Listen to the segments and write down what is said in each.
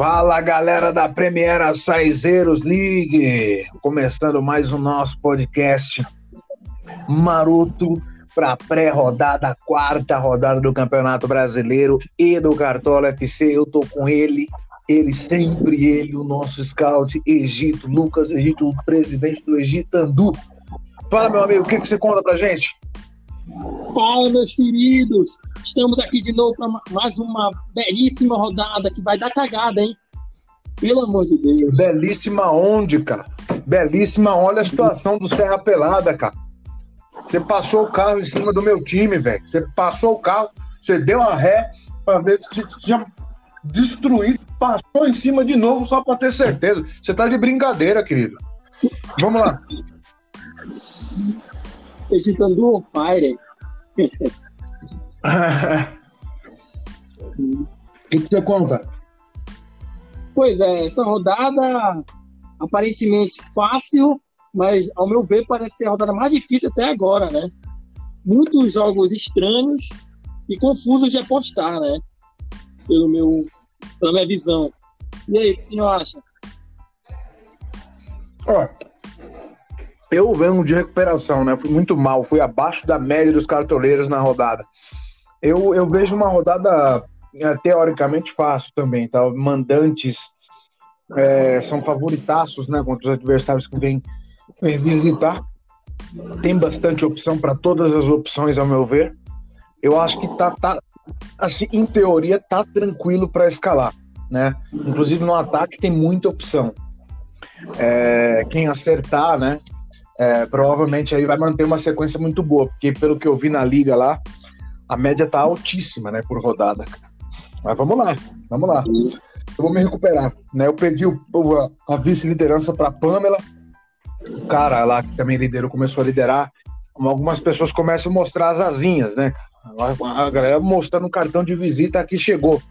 Fala galera da Premiera Saizeiros League, começando mais o nosso podcast maroto para pré-rodada, quarta rodada do Campeonato Brasileiro e do Cartola FC. Eu tô com ele, ele sempre ele, o nosso scout Egito, Lucas Egito, o presidente do Egito Andu. Fala meu amigo, o que, que você conta pra gente? Fala, meus queridos! Estamos aqui de novo para mais uma belíssima rodada que vai dar cagada, hein? Pelo amor de Deus. Belíssima onde, cara? Belíssima, olha a situação do Serra Pelada, cara. Você passou o carro em cima do meu time, velho. Você passou o carro, você deu uma ré para ver se tinha destruído, passou em cima de novo só para ter certeza. Você tá de brincadeira, querido. Vamos lá. Agitando on fire. O que você conta? Pois é, essa rodada aparentemente fácil, mas ao meu ver parece ser a rodada mais difícil até agora, né? Muitos jogos estranhos e confusos de apostar, né? Pelo meu, pela minha visão. E aí, o que o senhor acha? Ó, eu venho de recuperação, né? Fui muito mal, fui abaixo da média dos cartoleiros na rodada. Eu, eu vejo uma rodada é, teoricamente fácil também, tá? Mandantes é, são favoritaços, né? Contra os adversários que vêm, vêm visitar. Tem bastante opção para todas as opções, ao meu ver. Eu acho que tá, tá assim, em teoria, tá tranquilo para escalar, né? Inclusive no ataque tem muita opção. É, quem acertar, né? É, provavelmente aí vai manter uma sequência muito boa, porque pelo que eu vi na liga lá, a média tá altíssima, né, por rodada. Mas vamos lá, vamos lá. Eu vou me recuperar, né? Eu perdi o, a, a vice-liderança para Pamela. O cara lá que também liderou começou a liderar. Algumas pessoas começam a mostrar as asinhas, né? A, a galera mostrando o cartão de visita que chegou.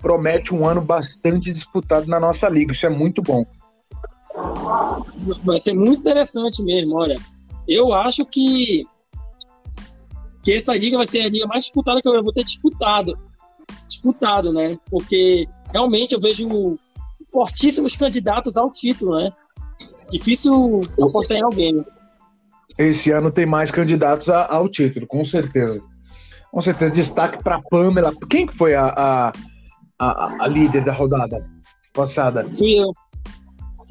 Promete um ano bastante disputado na nossa liga. Isso é muito bom. Vai ser muito interessante mesmo, olha. Eu acho que que essa liga vai ser a liga mais disputada que eu vou ter disputado. Disputado, né? Porque realmente eu vejo fortíssimos candidatos ao título, né? Difícil apostar em alguém. Esse ano tem mais candidatos ao título, com certeza. Com certeza. Destaque para Pamela. Quem foi a, a, a, a líder da rodada passada? Fui eu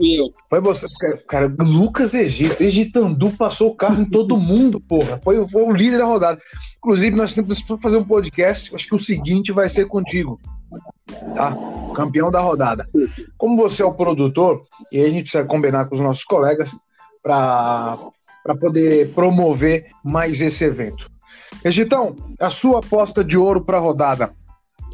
eu. Foi você, cara, Lucas Egito, Egitandu passou o carro em todo mundo, porra. Foi, foi o líder da rodada. Inclusive, nós temos que fazer um podcast. Acho que o seguinte vai ser contigo. Tá? Campeão da rodada. Como você é o produtor, e aí a gente precisa combinar com os nossos colegas para poder promover mais esse evento. Egitão, a sua aposta de ouro para a rodada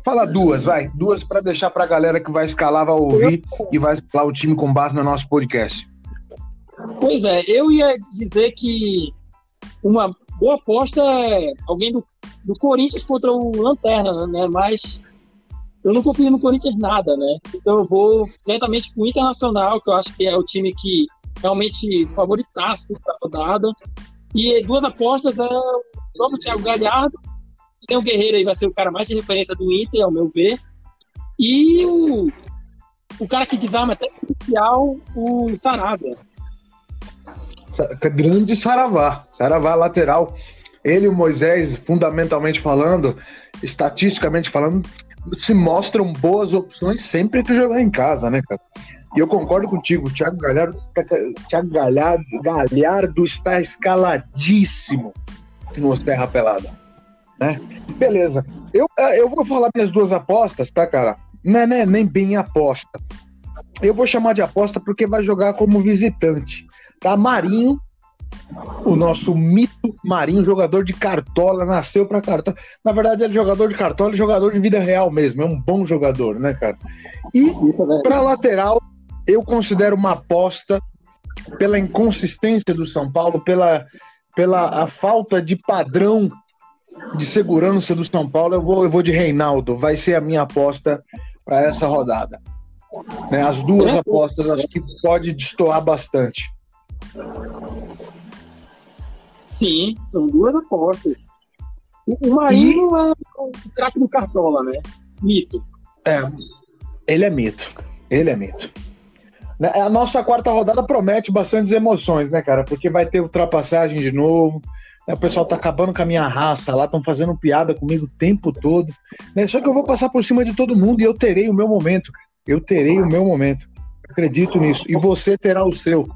Fala duas, vai. Duas para deixar para a galera que vai escalar, vai ouvir e vai escalar o time com base no nosso podcast. Pois é, eu ia dizer que uma boa aposta é alguém do, do Corinthians contra o Lanterna, né? Mas eu não confio no Corinthians nada, né? Então eu vou diretamente pro Internacional, que eu acho que é o time que realmente favoritaço para a rodada. E duas apostas é o próprio Thiago Galhardo tem o Guerreiro aí, vai ser o cara mais de referência do Inter, ao meu ver. E o, o cara que desarma até inicial, o Saravia. Grande Saravá. Saravá lateral. Ele o Moisés, fundamentalmente falando, estatisticamente falando, se mostram boas opções sempre que jogar em casa, né, cara? E eu concordo contigo, o Thiago Galhardo, Thiago Galhardo, Galhardo está escaladíssimo no Terra Pelada né? Beleza. Eu, é, eu vou falar minhas duas apostas, tá, cara? Não é, nem bem aposta. Eu vou chamar de aposta porque vai jogar como visitante. Tá? Marinho, o nosso mito Marinho, jogador de cartola, nasceu para cartola. Na verdade, ele é jogador de cartola e jogador de vida real mesmo. É um bom jogador, né, cara? E é para lateral, eu considero uma aposta pela inconsistência do São Paulo, pela, pela a falta de padrão de segurança do São Paulo, eu vou, eu vou de Reinaldo. Vai ser a minha aposta para essa rodada. Né, as duas apostas acho que pode destoar bastante. Sim, são duas apostas. O Marinho e... é o craque do Cartola, né? Mito. É. Ele é mito. Ele é mito. Né, a nossa quarta rodada promete bastantes emoções, né, cara? Porque vai ter ultrapassagem de novo. Né? O pessoal tá acabando com a minha raça lá, estão fazendo piada comigo o tempo todo. Né? Só que eu vou passar por cima de todo mundo e eu terei o meu momento. Eu terei o meu momento. Acredito nisso. E você terá o seu.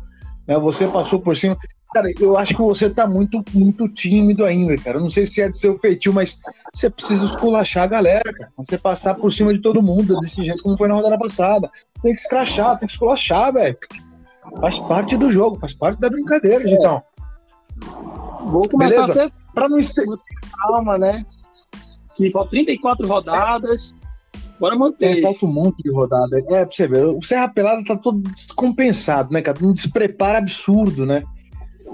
Né? Você passou por cima. Cara, eu acho que você tá muito, muito tímido ainda, cara. Não sei se é de seu feitio, mas você precisa esculachar a galera, cara. Você passar por cima de todo mundo desse jeito como foi na rodada passada. Tem que escrachar, tem que esculachar, velho. Faz parte do jogo, faz parte da brincadeira, é. então. Vou começar Beleza? a ser pra não este... calma, né? Que faltam 34 rodadas. Bora manter. É, falta um monte de rodada. É, pra você ver, o Serra Pelada tá todo descompensado, né, cara? Um despreparo absurdo, né?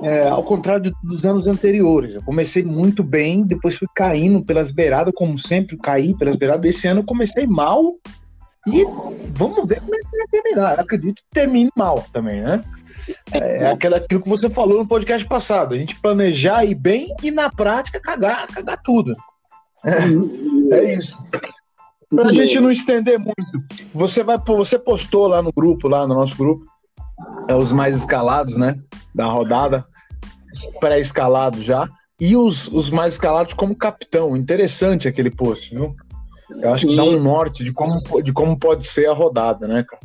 É, ao contrário dos anos anteriores. Eu comecei muito bem, depois fui caindo pelas beiradas, como sempre, caí pelas beiradas. Esse ano eu comecei mal e vamos ver como é que vai terminar. Eu acredito que termine mal também, né? É, é aquilo, aquilo que você falou no podcast passado. A gente planejar ir bem e na prática cagar, cagar tudo. É, é isso. Pra gente não estender muito, você vai, você postou lá no grupo, lá no nosso grupo, é, os mais escalados, né? Da rodada, pré-escalados já, e os, os mais escalados como capitão. Interessante aquele post, viu? Eu acho que dá um norte de como, de como pode ser a rodada, né, cara?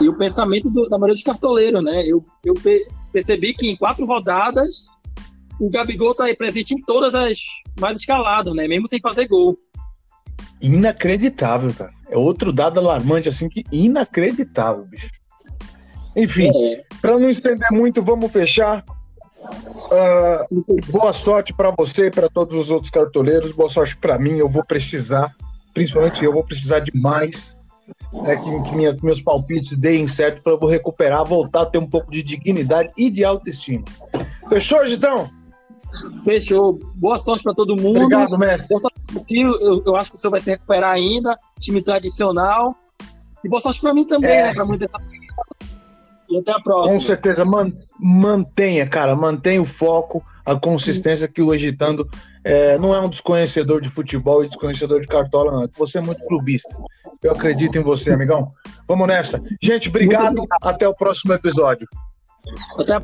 E o pensamento do, da maioria dos cartoleiros, né? Eu, eu percebi que em quatro rodadas o Gabigol tá presente em todas as mais escaladas, né? Mesmo sem fazer gol. Inacreditável, cara. É outro dado alarmante, assim, que inacreditável, bicho. Enfim, é. para não estender muito, vamos fechar. Uh, boa sorte para você e para todos os outros cartoleiros. Boa sorte para mim. Eu vou precisar, principalmente eu vou precisar de mais. Né, que, que minha, meus palpites deem certo para eu vou recuperar, voltar a ter um pouco de dignidade e de autoestima. Fechou, Gitão? Fechou. Boa sorte para todo mundo. Obrigado, mestre. Eu, eu acho que você vai se recuperar ainda. Time tradicional. E boa sorte para mim também, é. né? Para muita E até a próxima. Com certeza. Man, mantenha, cara. Mantenha o foco, a consistência que o Agitando é, não é um desconhecedor de futebol e desconhecedor de cartola, não. Você é muito clubista. Eu acredito em você, amigão. Vamos nessa. Gente, obrigado. Até o próximo episódio. Até a